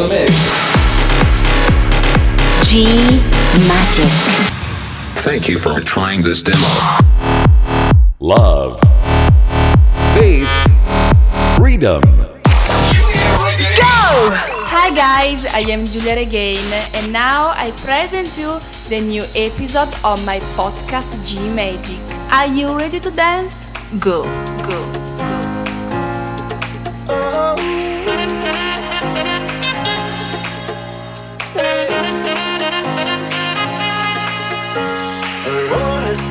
The mix. G Magic. Thank you for trying this demo. Love. Faith. Freedom. Go! Hi guys, I am Giulia Regain, and now I present you the new episode of my podcast G Magic. Are you ready to dance? Go, go, go.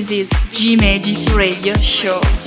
This is G Magic Radio Show.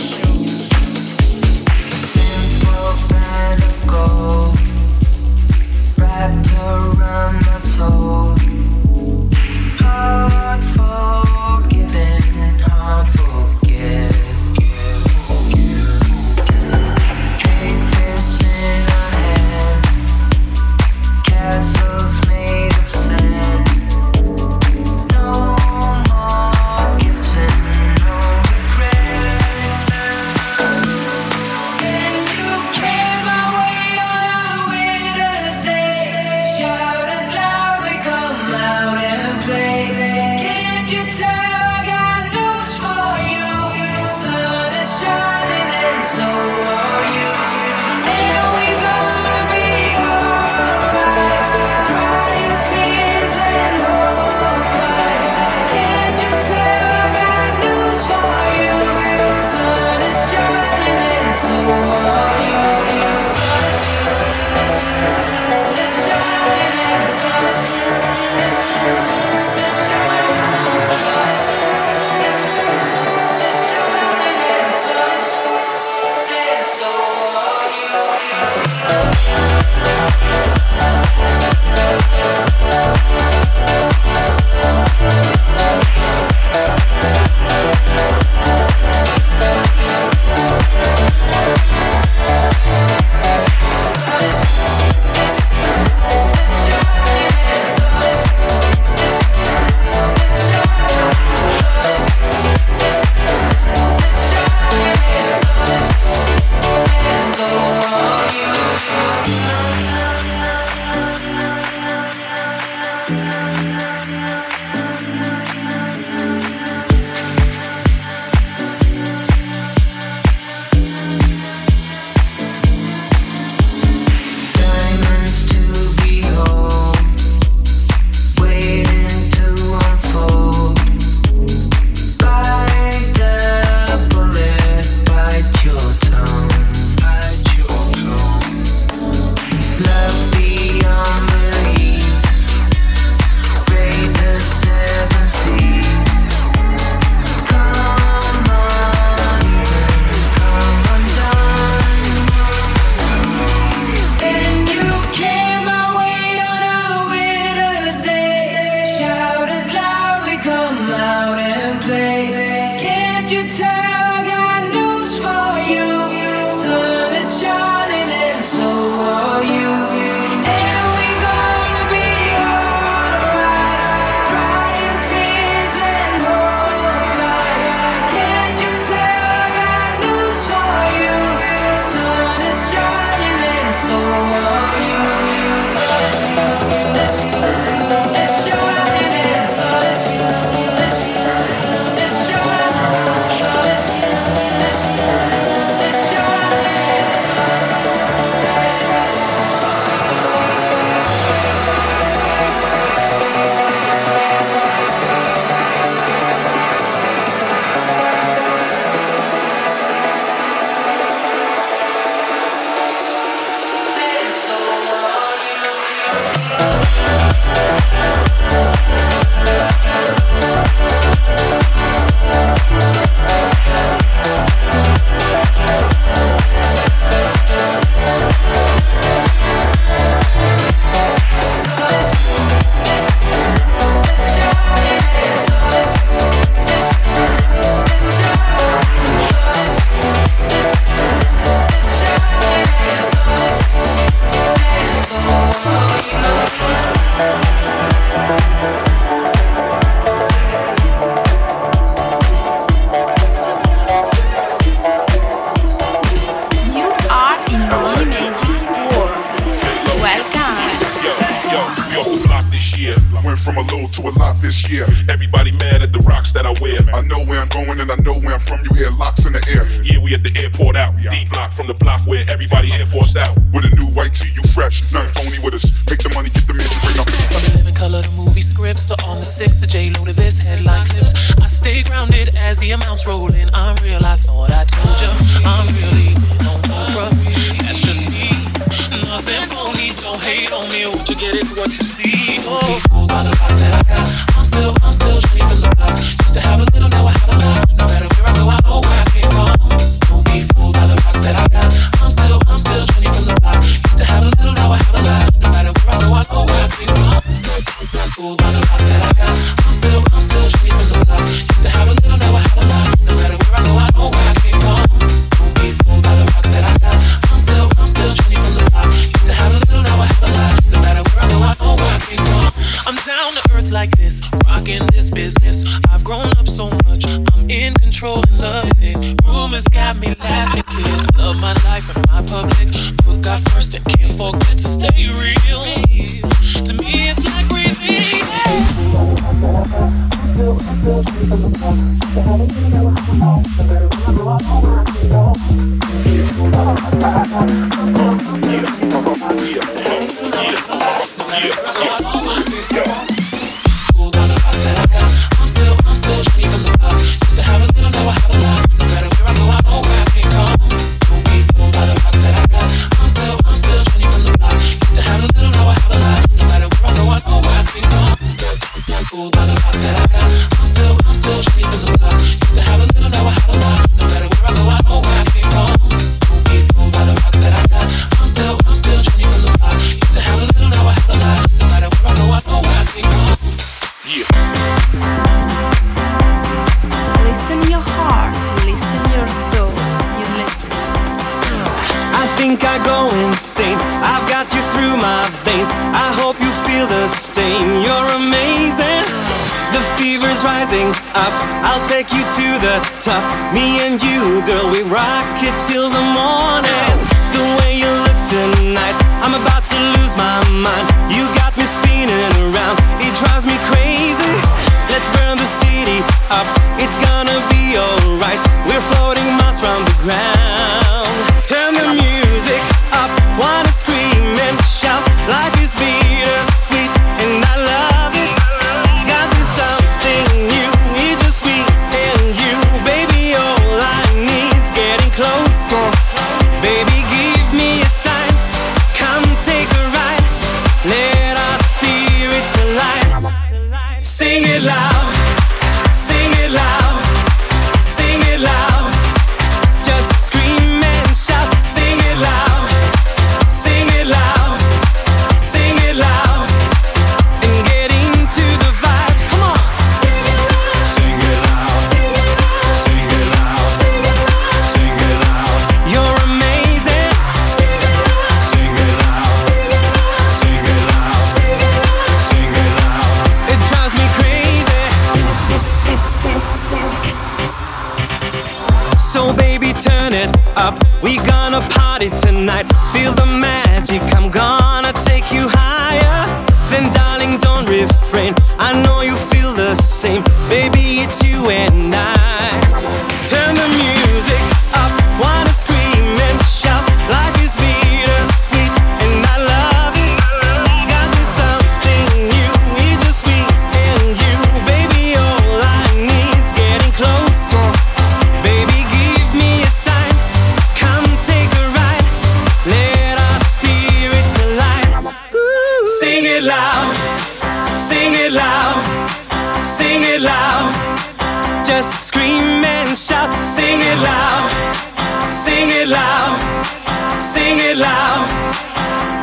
sing it loud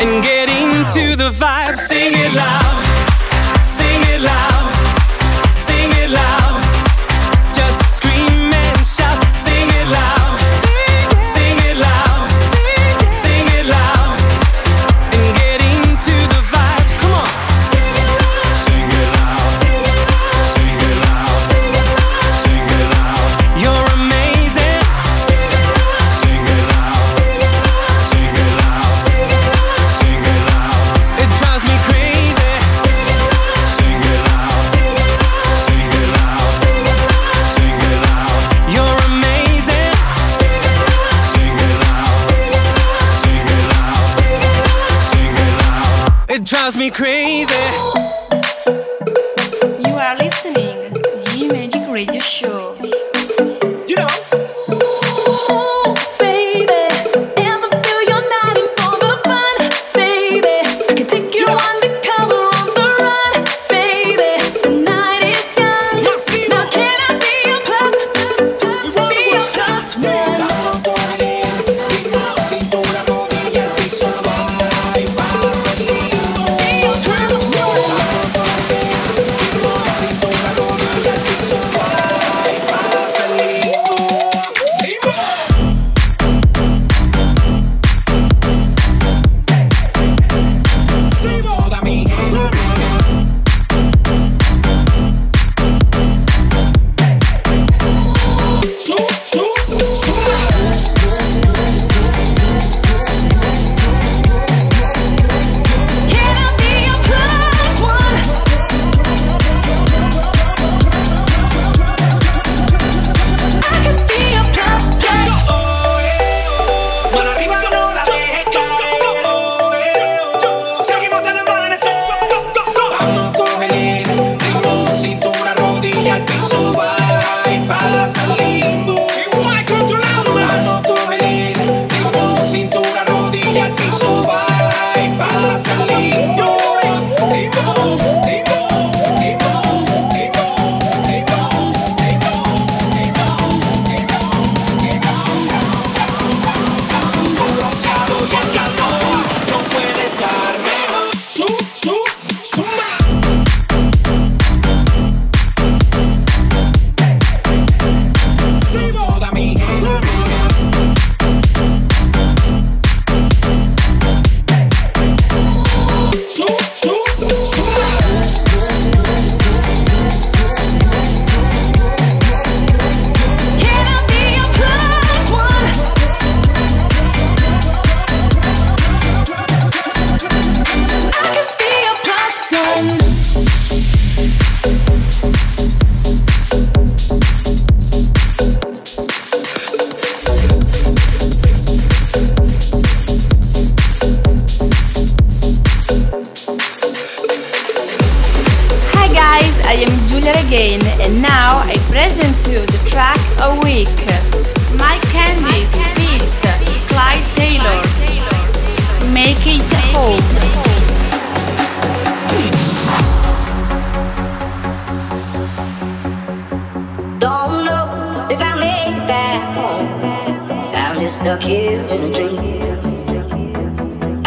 and get into the vibe. Sing it loud.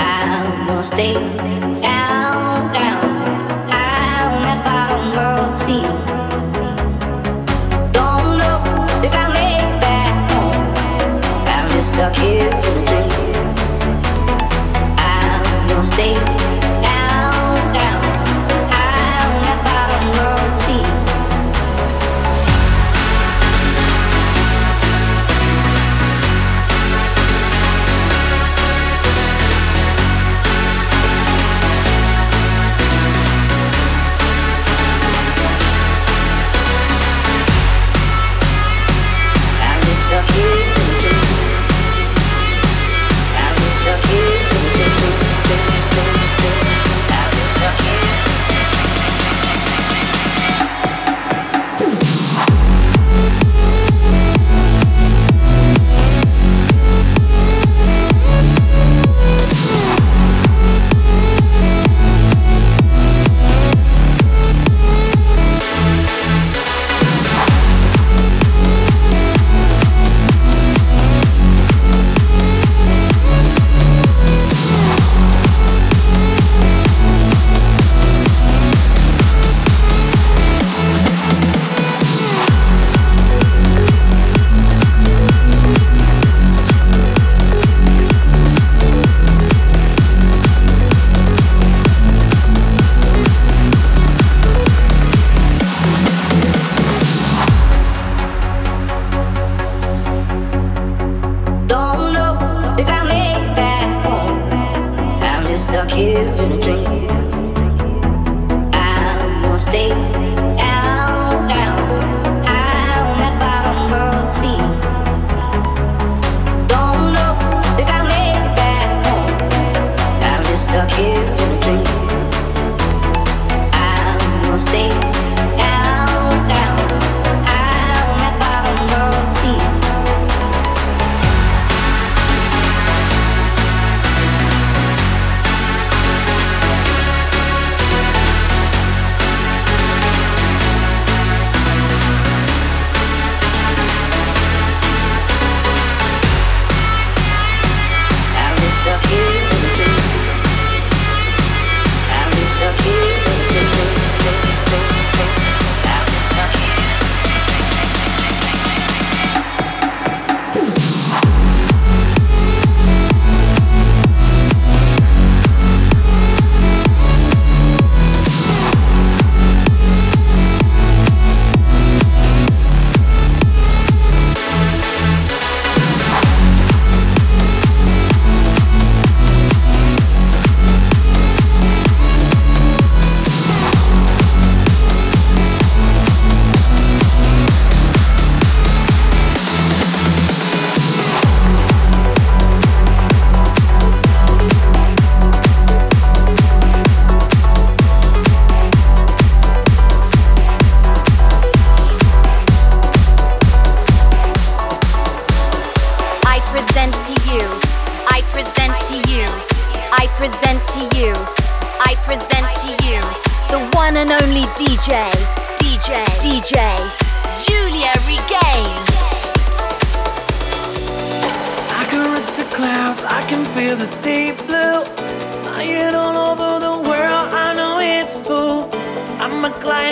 I'll stay down.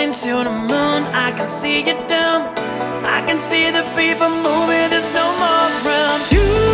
riding to the moon. I can see you down. I can see the people moving. There's no more room. You.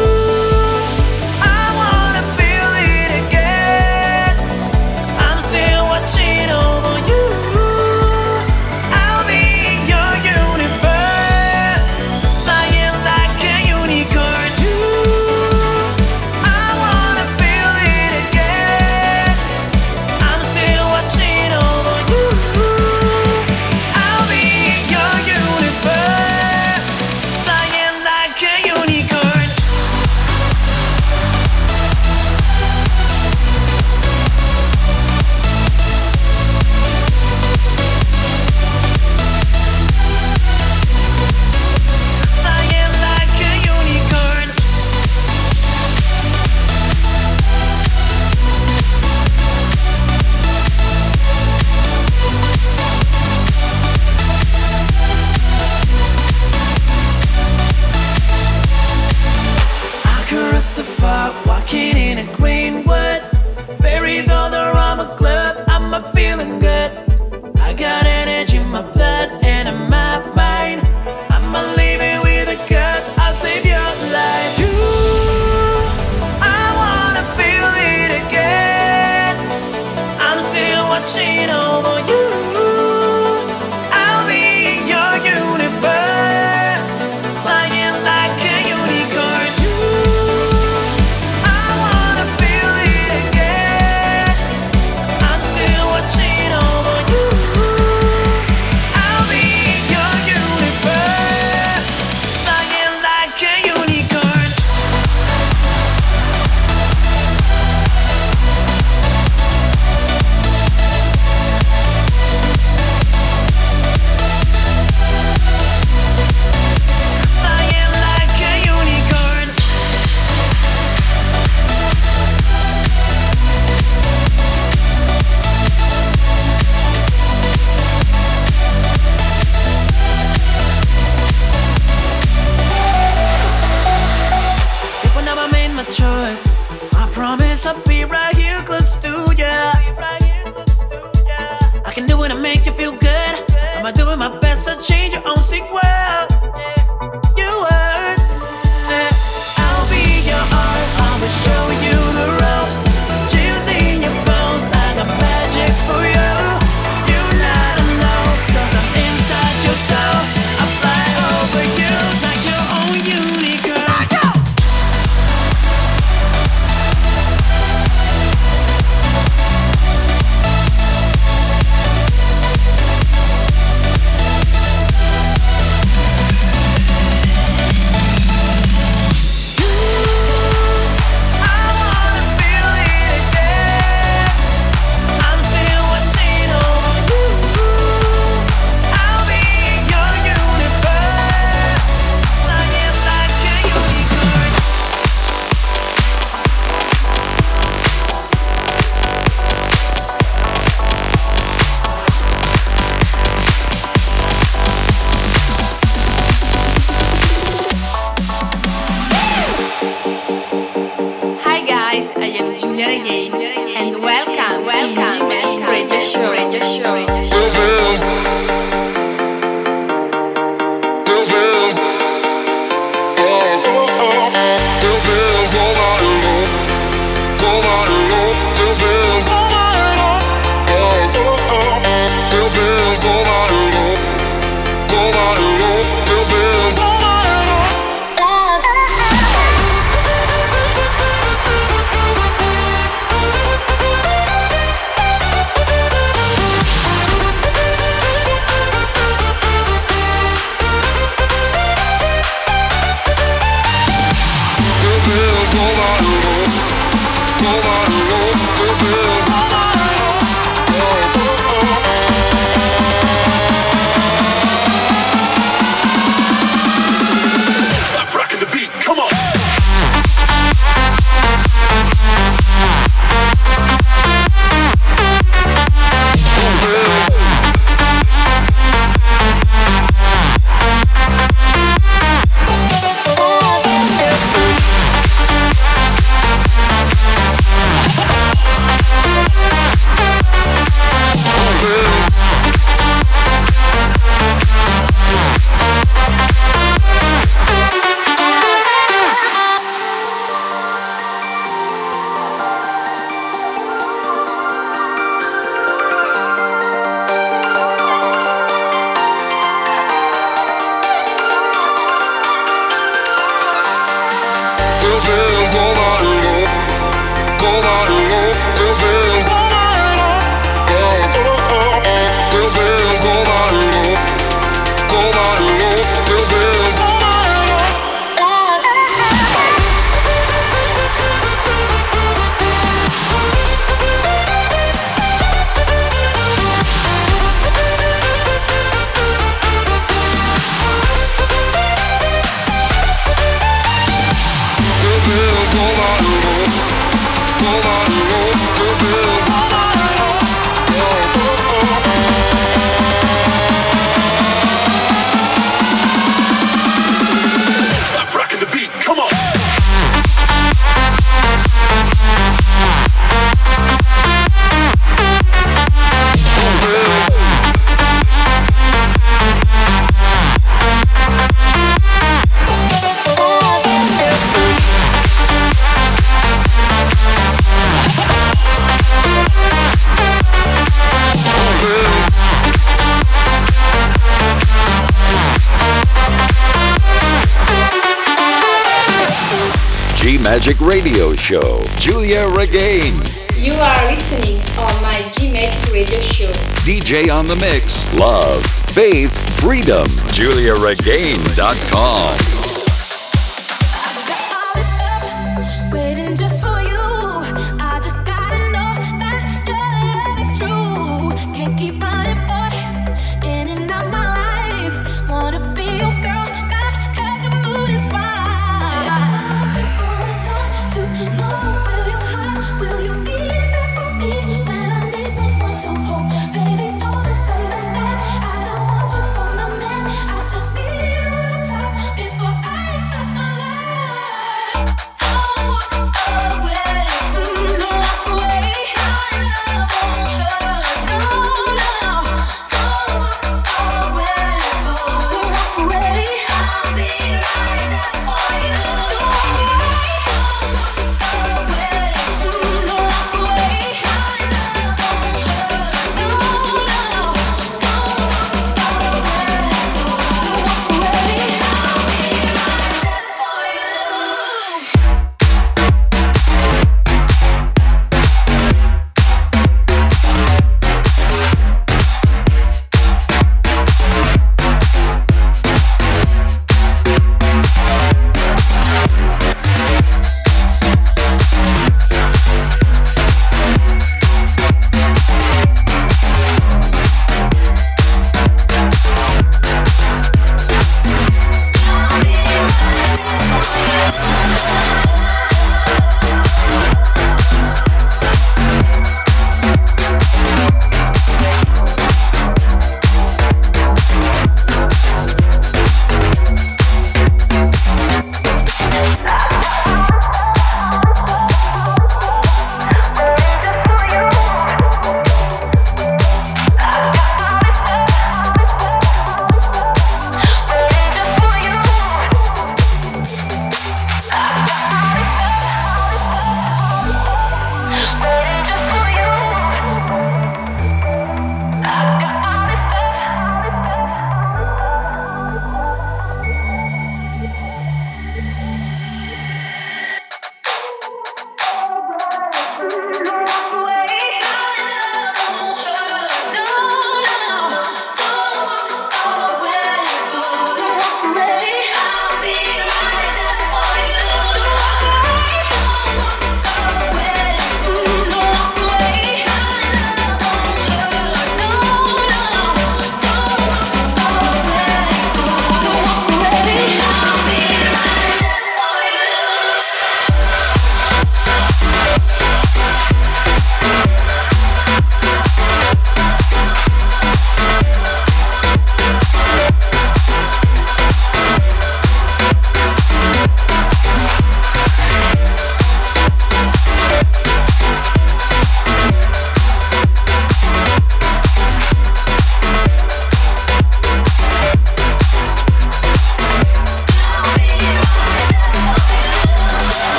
show, Giulia Regain. You are listening on my GMAT radio show. DJ on the mix, love, faith, freedom, giuliaregain.com.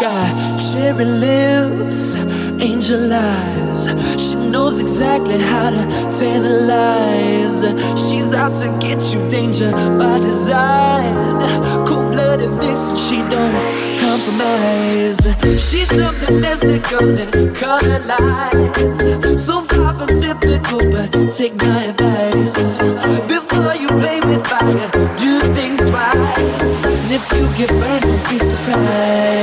got cherry lips, angel eyes. She knows exactly how to tantalize. She's out to get you, danger by design. Cold blooded vixen, she don't compromise. She's something mystical in color lights. So far from typical, but take my advice. Before you play with fire, do think twice. And if you get burned, don't be surprised.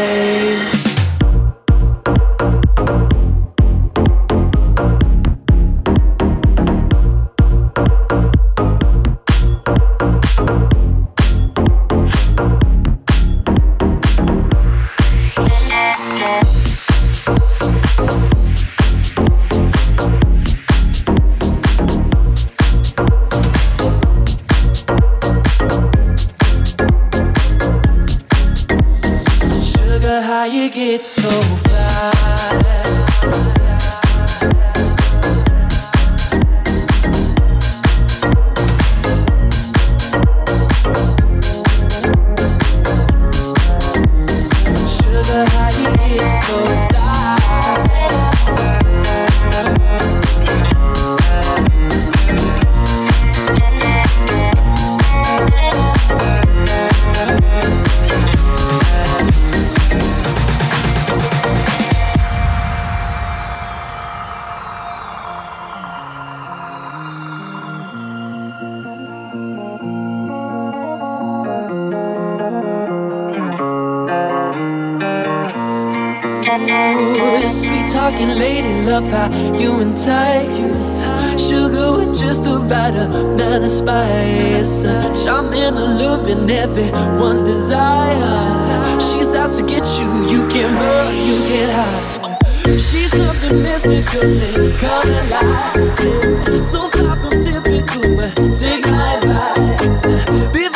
Sweet talking lady, love how you entice. Sugar with just the right amount of spice. Charming, alluring, everyone's desire. She's out to get you, you can't run, you can't hide. She's something mystical in color lights. So far from typical, but take my advice.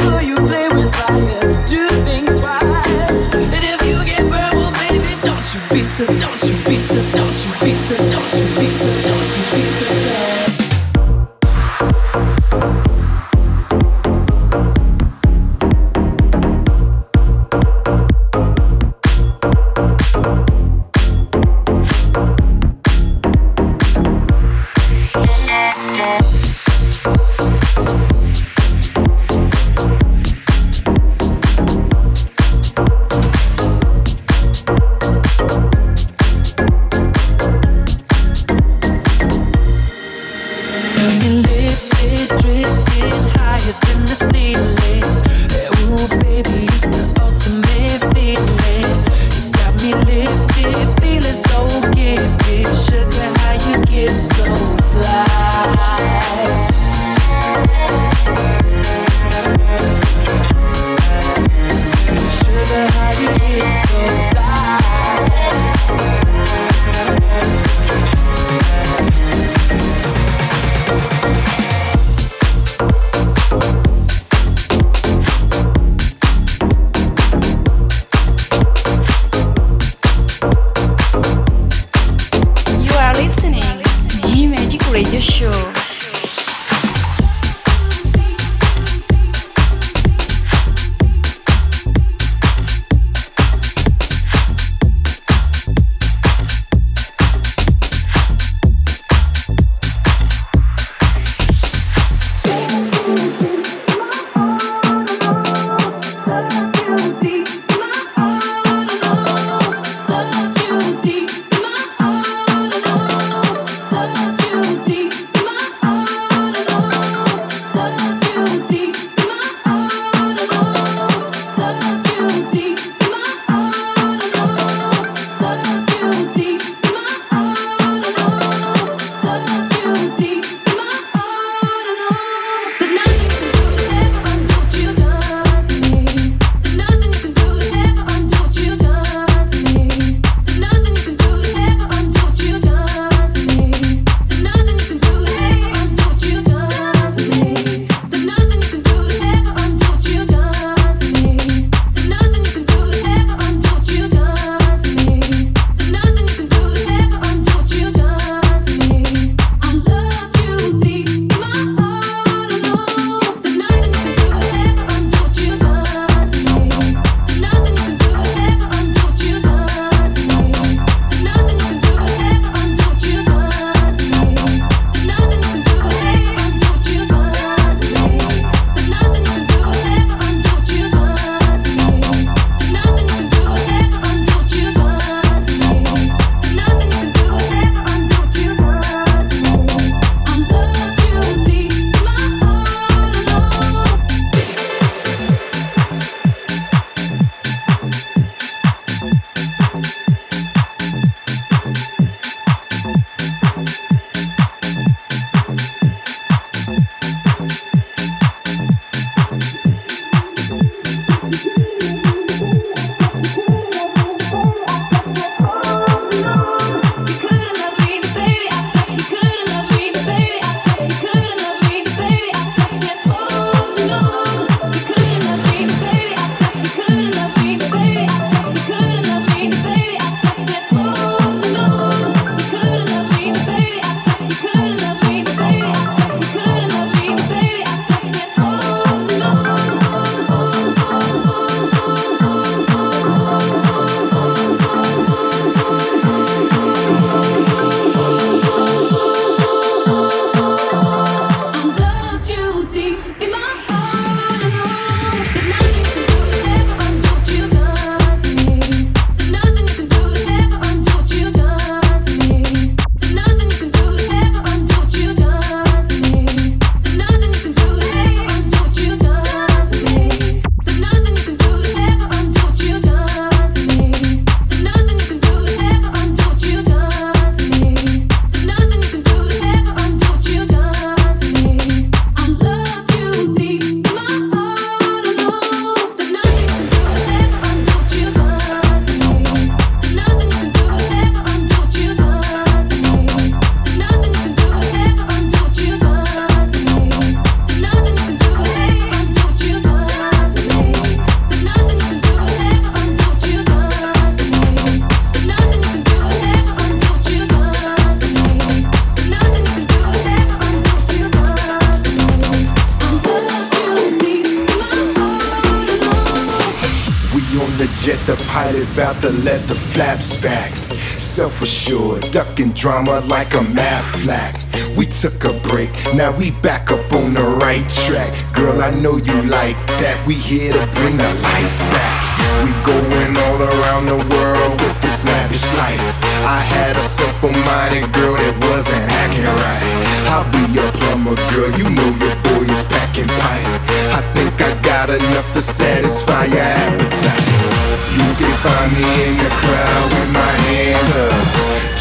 Pilot about to let the flaps back. Self assured, ducking drama like a math flag. We took a break, now we back up on the right track. Girl, I know you like that. We here to bring the life back. We going all around the world with this lavish life. I had a simple minded girl that wasn't acting right. I'll be your plumber, girl. You know your boy is packing pipe. I think I got enough to satisfy your appetite. You can find me in the crowd with my hands up,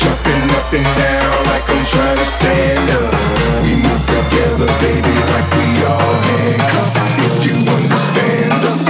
jumping up and down like I'm trying to stand up. We move together, baby, like we all handcuffed. If you understand us,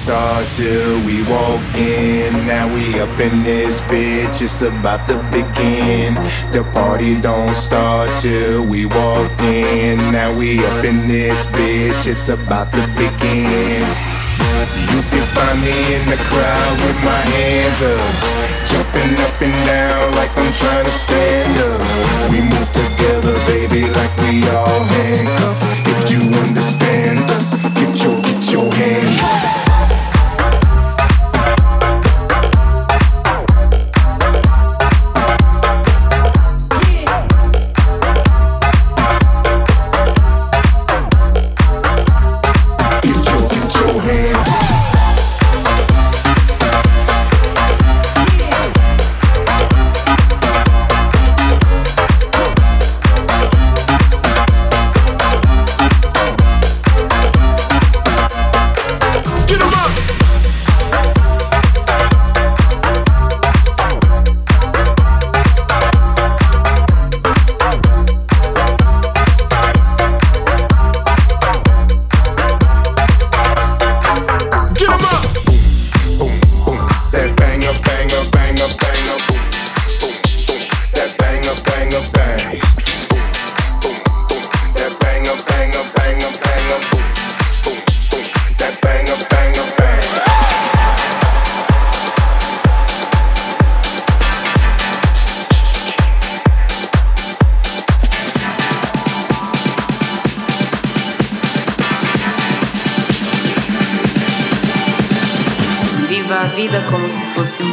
start till we walk in. Now we up in this bitch, it's about to begin. The party don't start till we walk in. Now we up in this bitch, it's about to begin. You can find me in the crowd with my hands up, jumping up and down like I'm trying to stand up. We move together, baby, like we all handcuffed. If you understand us, get your get your hands up. Fosse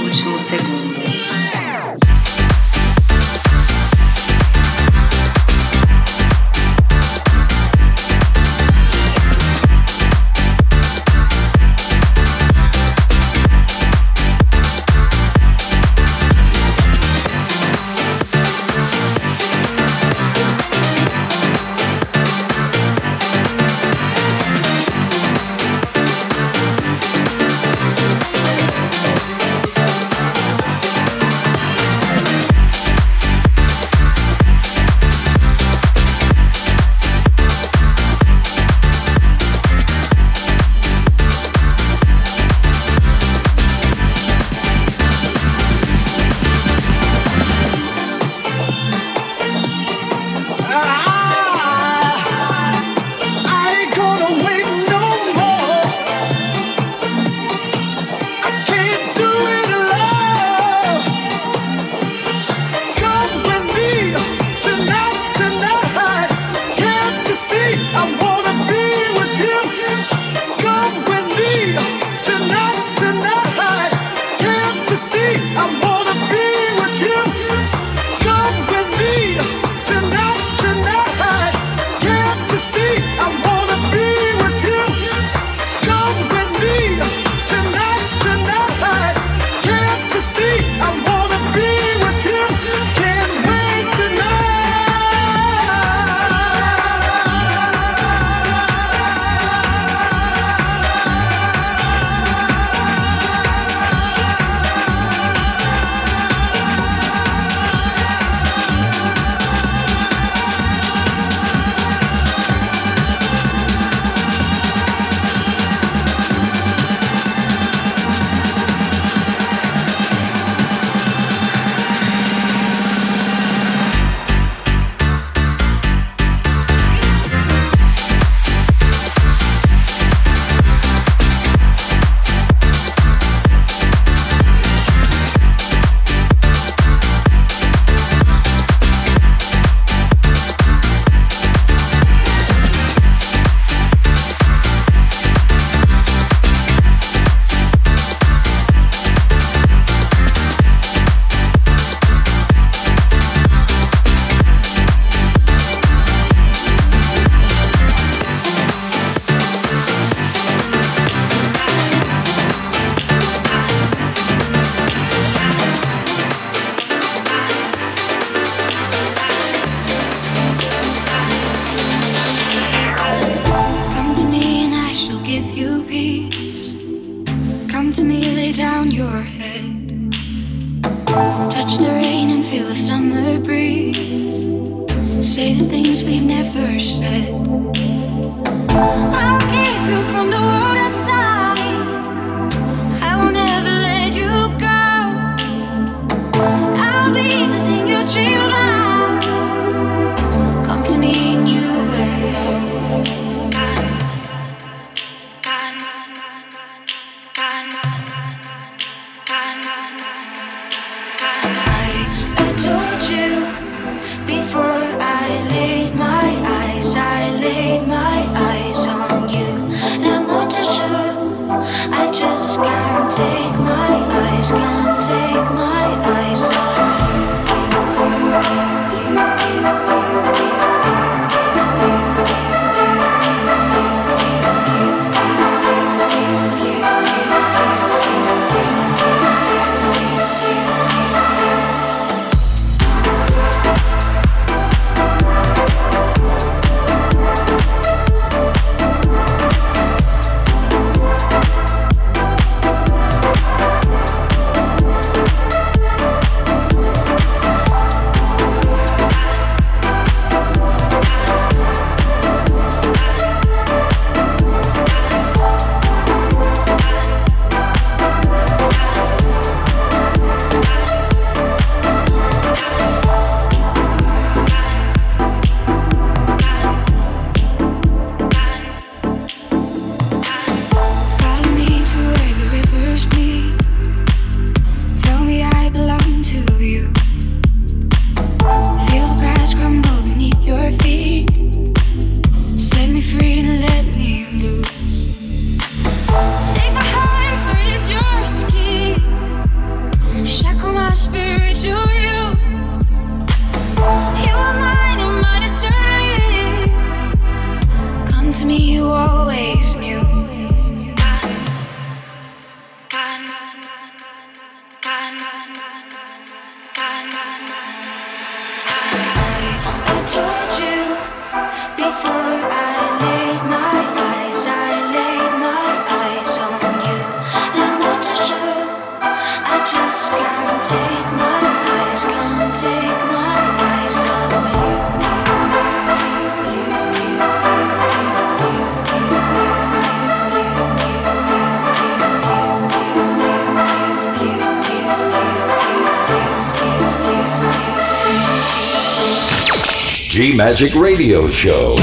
Magic Radio Show.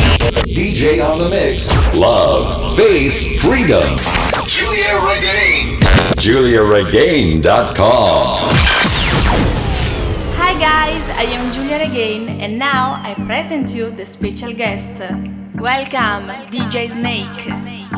DJ on the Mix. Love, Faith, Freedom. Giulia Regain. GiuliaRegain.com. Hi guys, I am Giulia Regain and now I present you the special guest. Welcome, Welcome DJ Snake. DJ Snake.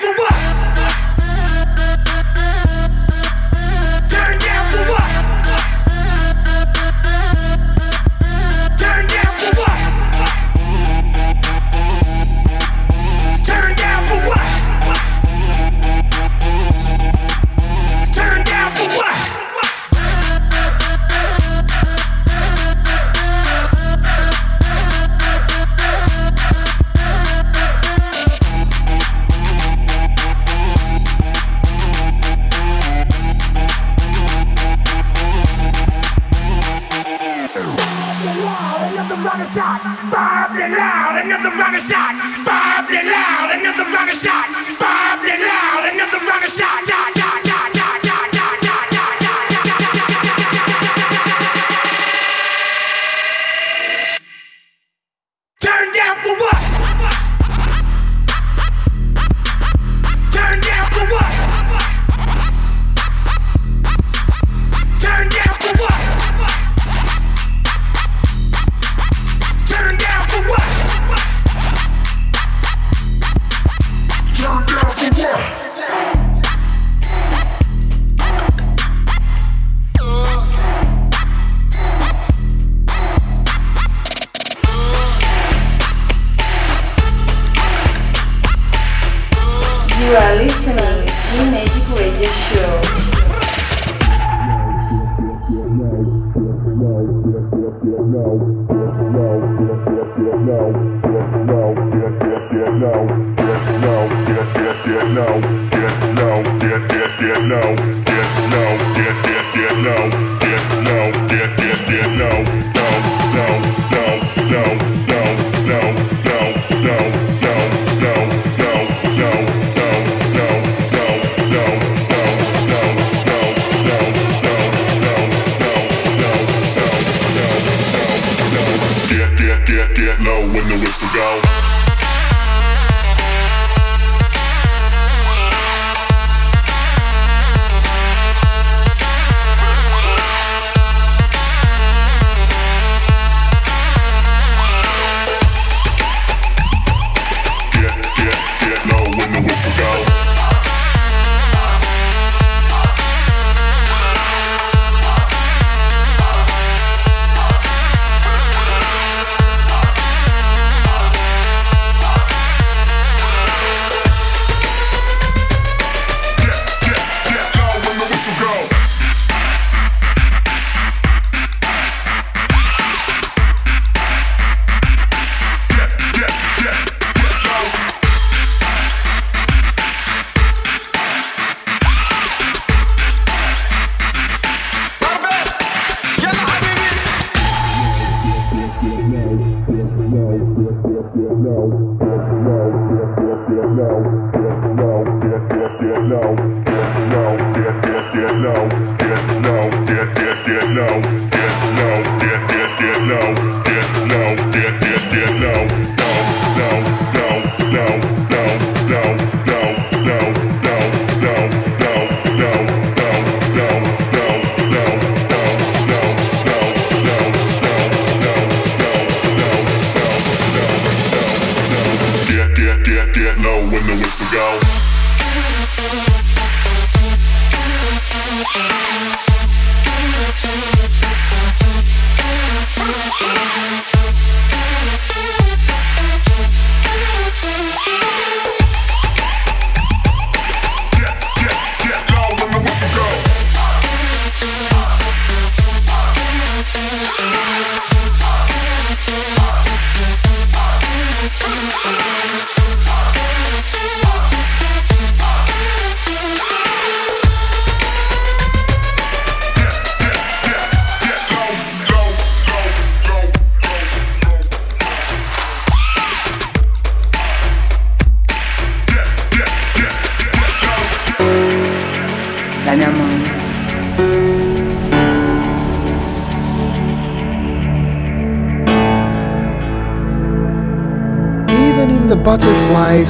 Go.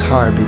Butterfly's